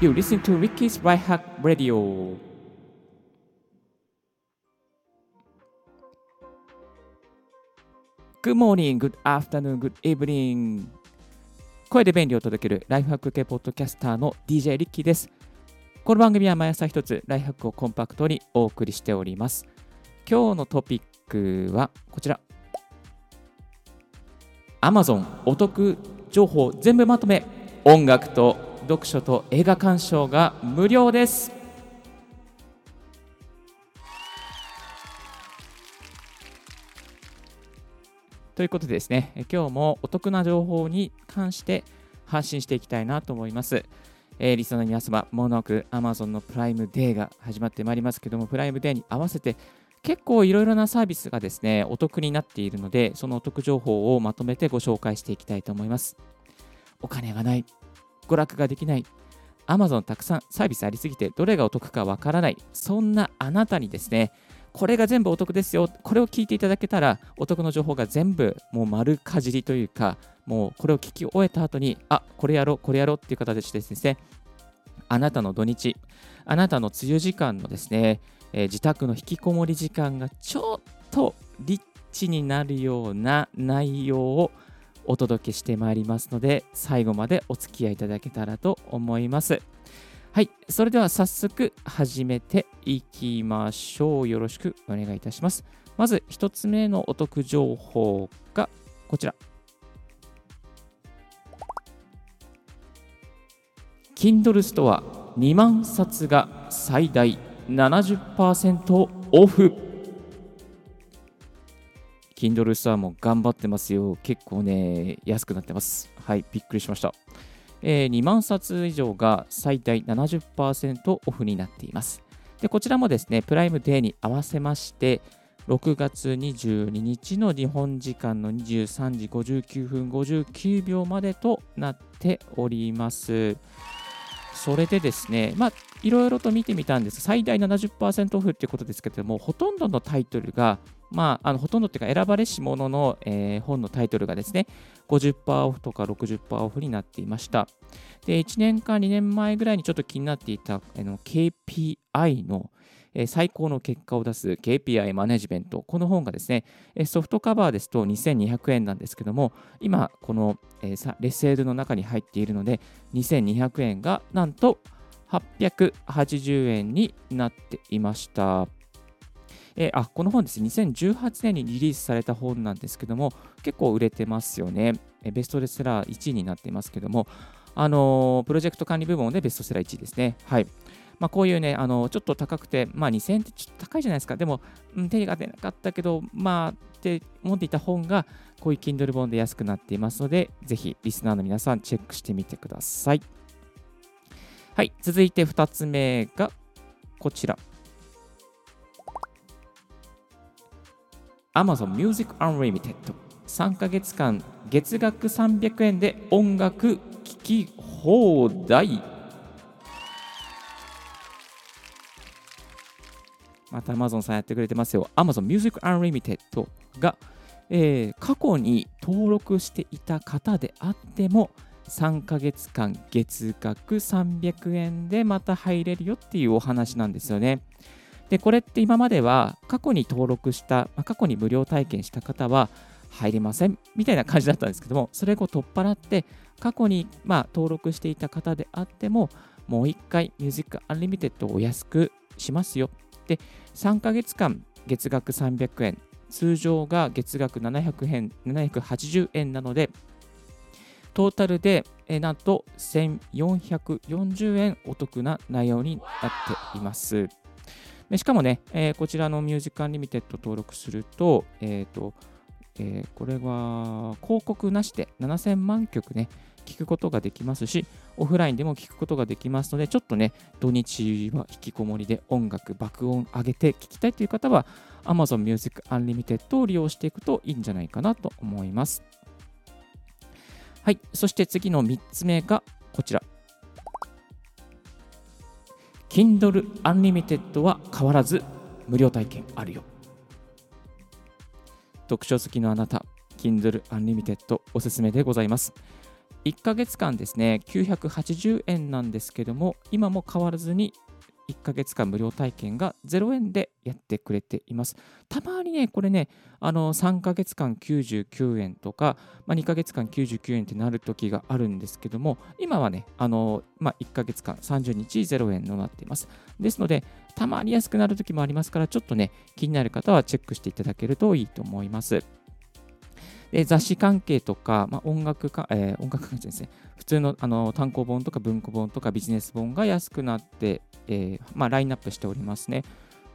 You listen to Ricky's Right Hack Radio. Good morning, good afternoon, good evening. 声で便利を届けるライフハック系ポッドキャスターの DJ リッキーです。この番組は毎朝一つライフハックをコンパクトにお送りしております。今日のトピックはこちら。Amazon お得情報全部まとめ音楽と読書と映画鑑賞が無料です。ということでですね今日もお得な情報に関して発信していきたいなと思います、えー、リスナーの皆様もなく Amazon のプライムデーが始まってまいりますけどもプライムデーに合わせて結構いろいろなサービスがですね、お得になっているので、そのお得情報をまとめてご紹介していきたいと思います。お金がない、娯楽ができない、Amazon たくさんサービスありすぎて、どれがお得かわからない、そんなあなたにですね、これが全部お得ですよ、これを聞いていただけたら、お得の情報が全部もう丸かじりというか、もうこれを聞き終えた後に、あ、これやろう、これやろうっていう形でですね、あなたの土日、あなたの梅雨時間のですね、えー、自宅の引きこもり時間がちょっとリッチになるような内容をお届けしてまいりますので最後までお付き合いいただけたらと思います。はい、それでは早速始めていきましょう。よろしくお願いいたします。まず1つ目のお得情報がこちら。Kindle ストア2万冊が最大70%オフ Kindle ストアも頑張ってますよ。結構ね、安くなってます。はい、びっくりしました。えー、2万冊以上が最大70%オフになっています。で、こちらもですね、プライムデーに合わせまして、6月22日の日本時間の23時59分59秒までとなっております。それでですね、まあ、いろいろと見てみたんです。最大70%オフっていうことですけれども、ほとんどのタイトルが、まあ、あのほとんどっていうか選ばれし者の、えー、本のタイトルがですね、50%オフとか60%オフになっていました。で、1年か2年前ぐらいにちょっと気になっていたあの KPI の、え最高の結果を出す KPI マネジメント。この本がですね、ソフトカバーですと2200円なんですけども、今、この、えレセールの中に入っているので、2200円がなんと880円になっていました。えあこの本ですね、2018年にリリースされた本なんですけども、結構売れてますよね。ベストセラー1位になっていますけども、あのー、プロジェクト管理部門でベストセラー1位ですね。はい。まあ、こういうね、あのちょっと高くて、まあ、2000円ってちょっと高いじゃないですか。でも、うん、手が出なかったけど、まあ、って思っていた本が、こういう Kindle 本で安くなっていますので、ぜひリスナーの皆さんチェックしてみてください。はい、続いて2つ目がこちら。Amazon Music Unlimited 3ヶ月間月額300円で音楽聴き放題また Amazon さんやってくれてますよ。Amazon Music Unlimited が、えー、過去に登録していた方であっても、3ヶ月間月額300円でまた入れるよっていうお話なんですよね。で、これって今までは過去に登録した、まあ、過去に無料体験した方は入れませんみたいな感じだったんですけども、それを取っ払って、過去にまあ登録していた方であっても、もう一回 Music Unlimited をお安くしますよで、3ヶ月間月額300円、通常が月額700円780円なので、トータルで、なんと1440円お得な内容になっています。しかもね、こちらの Music Unlimited 登録すると、えっ、ー、と、えー、これは広告なしで7000万曲ね、聞くことができますし、オフラインでも聞くことができますので、ちょっとね、土日は引きこもりで音楽、爆音上げて聞きたいという方は、Amazon Music Unlimited を利用していくといいんじゃないかなと思います。はい、そして次の3つ目がこちら。Kindle Unlimited は変わらず無料体験あるよ。読書好きのあなた、Kindle Unlimited おすすめでございます。1ヶ月間ですね、980円なんですけども、今も変わらずに1ヶ月間無料体験が0円でやってくれています。たまにね、これね、あの3ヶ月間99円とか、まあ、2ヶ月間99円ってなる時があるんですけども、今はね、あのまあ、1ヶ月間30日0円となっています。ですので、たまに安くなる時もありますから、ちょっとね、気になる方はチェックしていただけるといいと思います。で雑誌関係とか、まあ、音楽か、えー、音楽関係ですね、普通のあの単行本とか文庫本とかビジネス本が安くなって、えー、まあ、ラインナップしておりますね。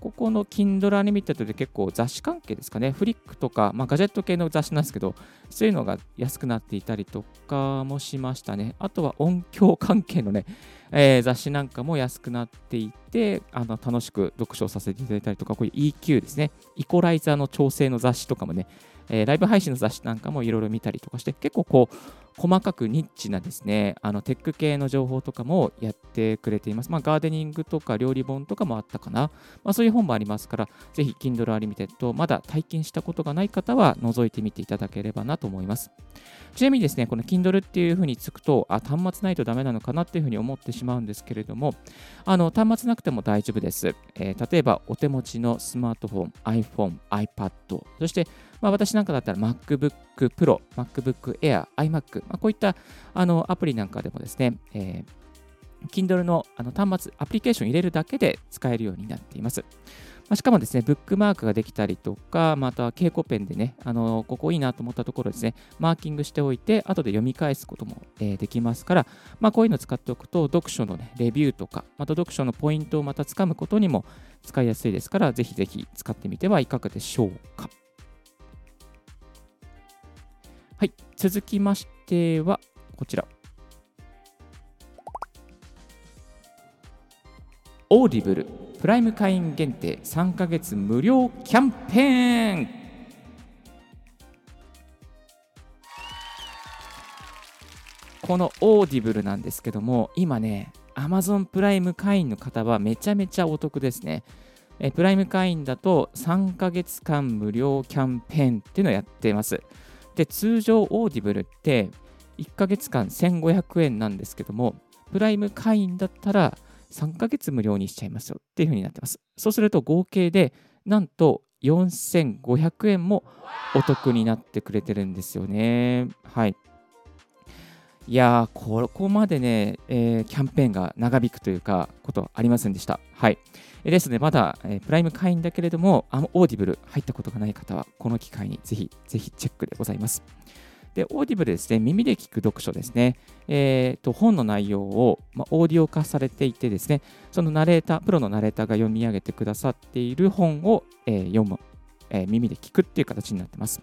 ここの Kindle Unlimited で結構雑誌関係ですかね、フリックとか、まあ、ガジェット系の雑誌なんですけど、そういうのが安くなっていたりとかもしましたね。あとは音響関係のね、えー、雑誌なんかも安くなっていて、あの楽しく読書させていただいたりとか、こういう EQ ですね、イコライザーの調整の雑誌とかもね、えー、ライブ配信の雑誌なんかもいろいろ見たりとかして、結構こう、細かくニッチなですね、あのテック系の情報とかもやってくれています。まあ、ガーデニングとか料理本とかもあったかな。まあ、そういう本もありますから、ぜひ Kindle Unlimited、まだ体験したことがない方は覗いてみていただければなと思います。ちなみにですね、この Kindle っていうふうにつくと、あ、端末ないとダメなのかなっていうふうに思ってしまうんですけれども、あの端末なくても大丈夫です。えー、例えば、お手持ちのスマートフォン、iPhone、iPad、そしてまあ、私なんかだったら MacBook Pro、MacBook Air、iMac、まあ、こういったあのアプリなんかでもですね、えー、Kindle のあの端末、アプリケーション入れるだけで使えるようになっています。まあ、しかもですね、ブックマークができたりとか、また蛍光ペンでね、あのここいいなと思ったところですね、マーキングしておいて、後で読み返すことも、えー、できますから、まあ、こういうのを使っておくと、読書の、ね、レビューとか、また読書のポイントをまたつかむことにも使いやすいですから、ぜひぜひ使ってみてはいかがでしょうか。続きましては、こちら。 Audible プライム会員限定3ヶ月無料キャンペーン。この Audible なんですけども今ね Amazon プライム会員の方はめちゃめちゃお得ですね。えプライム会員だと3ヶ月間無料キャンペーンっていうのをやっています。で、通常 Audible って1ヶ月間1500円なんですけども、プライム会員だったら3ヶ月無料にしちゃいますよっていう風になってます。そうすると合計でなんと4500円もお得になってくれてるんですよね。はい。いや、ここまでね、えー、キャンペーンが長引くというか、ことありませんでした。はい。ですので、まだ、えー、プライム会員だけれども、あ Audible 入ったことがない方は、この機会にぜひ、ぜひチェックでございます。で、 Audible ですね、耳で聞く読書ですね。えーと、本の内容を、まオーディオ化されていてですね、そのナレーター、プロのナレーターが読み上げてくださっている本を、えー、読む、えー、耳で聞くっていう形になってます。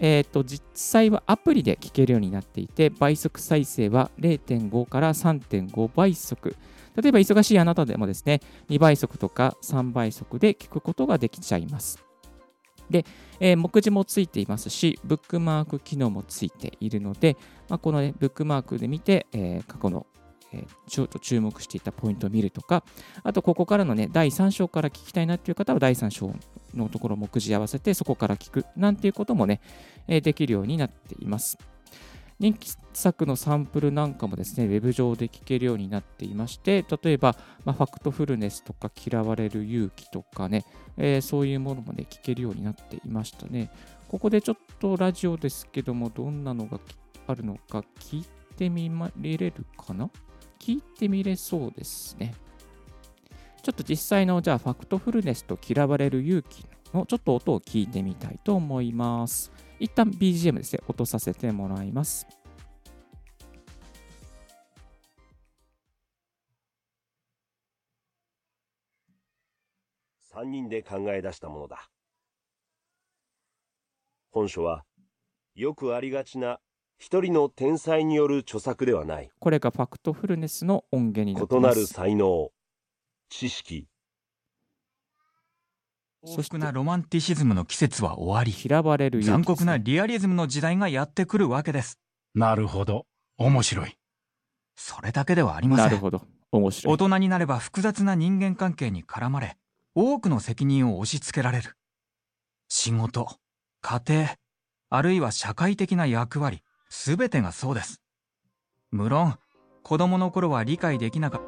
えーと、実際はアプリで聞けるようになっていて、倍速再生は0.5から3.5倍速。例えば忙しいあなたでもですね、2倍速とか3倍速で聞くことができちゃいます。で、えー、目次もついていますし、ブックマーク機能もついているので、まあ、この、ね、ブックマークで見て、えー、過去のえちょっと注目していたポイントを見るとか、あとここからのね、第3章から聞きたいなっていう方は第3章のところを目次合わせてそこから聞くなんていうこともね、えできるようになっています。人気作のサンプルなんかもですね、ウェブ上で聞けるようになっていまして、例えば、まあ、ファクトフルネスとか嫌われる勇気とかね、えー、そういうものもね、聞けるようになっていましたね。ここでちょっとラジオですけども、どんなのがあるのか聞いてみれるかな？聞いてみれそうですね。ちょっと実際のじゃあファクトフルネスと嫌われる勇気のちょっと音を聞いてみたいと思います。一旦 BGM ですね、落とさせてもらいます。3人で考え出したものだ。本書はよくありがちな一人の天才による著作ではない。これがファクトフルネスの音源になっています。異なる才能、知識。幸福なロマンティシズムの季節は終わり、嫌われる残酷なリアリズムの時代がやってくるわけです。なるほど。面白い。それだけではありません。なるほど。面白い。大人になれば複雑な人間関係に絡まれ、多くの責任を押し付けられる。仕事、家庭、あるいは社会的な役割、すべてがそうです。無論、子供の頃は理解できなかっ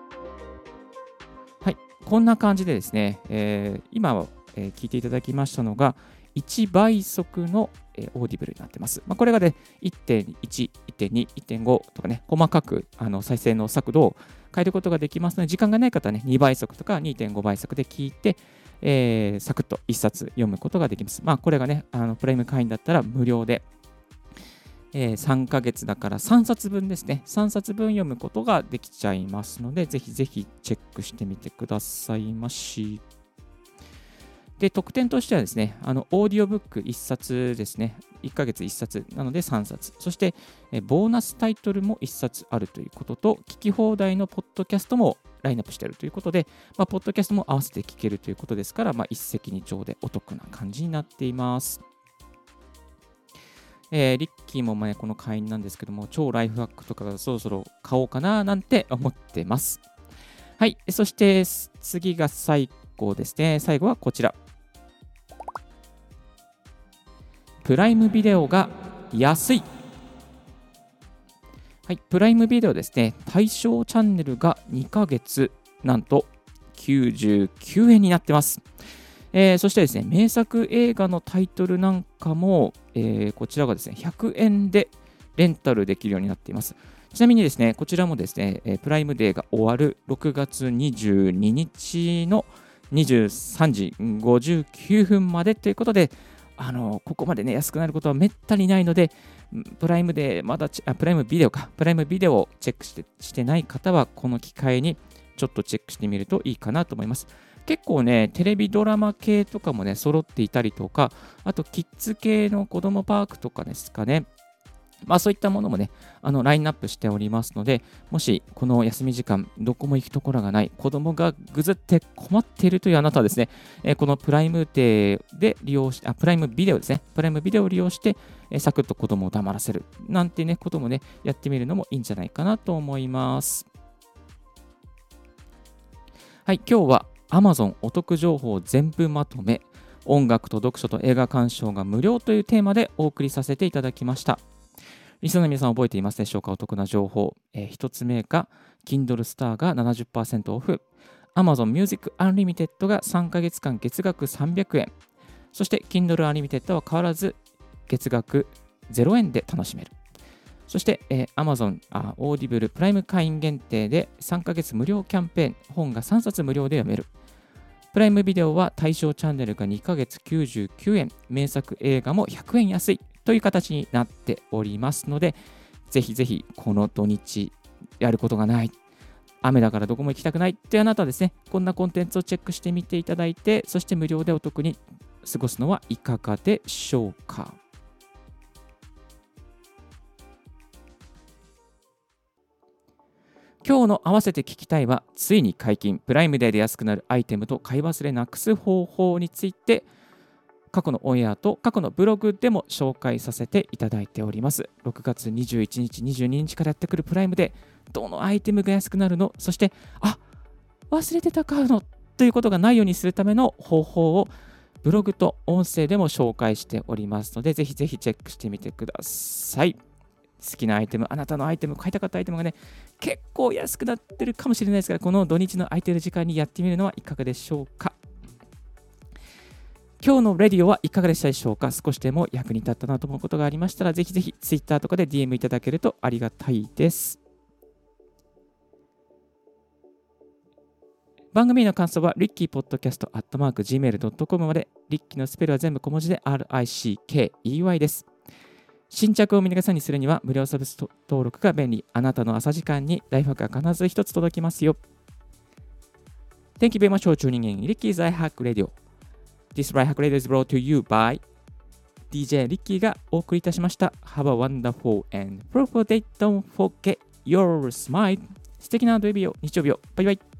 はい、こんな感じでですね、えー今、えー聞いていただきましたのが、1倍速の、えーオーディブルになってます。まあ、これがね、1.1、1.2、1.5とかね、細かくあの再生の速度を変えることができますので、時間がない方はね、2倍速とか2.5倍速で聞いて、えーサクッと1冊読むことができます。まあ、これがね、あのプライム会員だったら無料で、えー3ヶ月だから3冊分ですね。3冊分読むことができちゃいますので、ぜひぜひチェックしてみてくださいまし。で、特典としてはですね、あの、オーディオブック1冊ですね。1ヶ月1冊なので3冊。そして、えボーナスタイトルも1冊あるということと、聞き放題のポッドキャストもラインナップしているということで、まあ、ポッドキャストも合わせて聞けるということですから、まあ、一石二鳥でお得な感じになっています。えーリッキーも前この会員なんですけども、超ライフハックとかそろそろ買おうかななんて思ってます。はい、そして次が最後ですね。最後はこちら。プライムビデオが安い。はい、プライムビデオですね。対象チャンネルが2ヶ月、なんと99円になってます。えーそしてですね、名作映画のタイトルなんかも、えーこちらがですね、100円でレンタルできるようになっています。ちなみにですね、こちらもですね、プライムデーが終わる6月22日の23時59分までということで、あのここまでね、安くなることはめったにないので、プライムでまだあ、プライムビデオか、プライムビデオをチェックしてしてない方は、この機会にちょっとチェックしてみるといいかなと思います。結構ね、テレビドラマ系とかもね、揃っていたりとか、あとキッズ系の子供パークとかですかね。まあそういったものもね、あのラインナップしておりますので、もしこの休み時間、どこも行くところがない、子供がぐずって困っているというあなたはですね、えーこのプライムデで利用しあ、プライムビデオですね、プライムビデオを利用して、えーサクッと子供を黙らせるなんてね、こともね、やってみるのもいいんじゃないかなと思います。はい、今日は Amazon お得情報全部まとめ、音楽と読書と映画鑑賞が無料というテーマでお送りさせていただきました。リスナーの皆さん覚えていますでしょうか？お得な情報。えー一つ目が Kindle Star が70%オフ。Amazon Music Unlimited が3ヶ月間月額300円。そして Kindle Unlimited は変わらず月額0円で楽しめる。そして、えー Amazon あ Audible プライム会員限定で3ヶ月無料キャンペーン、本が3冊無料で読める。プライムビデオは対象チャンネルが2ヶ月99円、名作映画も100円安いという形になっておりますので、ぜひぜひこの土日やることがない、雨だからどこも行きたくないっていうあなたはですね、こんなコンテンツをチェックしてみていただいて、そして無料でお得に過ごすのはいかがでしょうか。今日の合わせて聞きたいは、ついに解禁、プライムデーで安くなるアイテムと買い忘れなくす方法について、過去のオンエアと過去のブログでも紹介させていただいております。6月21日、22日からやってくるプライムで、どのアイテムが安くなるのそして、あ忘れてた買うのということがないようにするための方法をブログと音声でも紹介しておりますので、ぜひぜひチェックしてみてください。好きなアイテム、あなたのアイテム、買いたかったアイテムがね、結構安くなってるかもしれないですから、この土日の空いてる時間にやってみるのはいかがでしょうか？今日のレディオはいかがでしたでしょうか？少しでも役に立ったなと思うことがありましたら、ぜひぜひ Twitter とかで DM いただけるとありがたいです。番組の感想は、リッキーポッドキャストアットマーク Gmail.com まで、リッキーのスペルは全部小文字で RICKEY です。新着を見逃さにするには無料サブス登録が便利。あなたの朝時間にライフハックが必ず一つ届きますよ。Thank you very much for tuning in Ricky's iHack Radio. This iHack Radio is brought to you by DJ リッキーがお送りいたしました。Have a wonderful and fruitful day. Don't forget your smile. 素敵な土曜日を、日曜日を。バイバイ。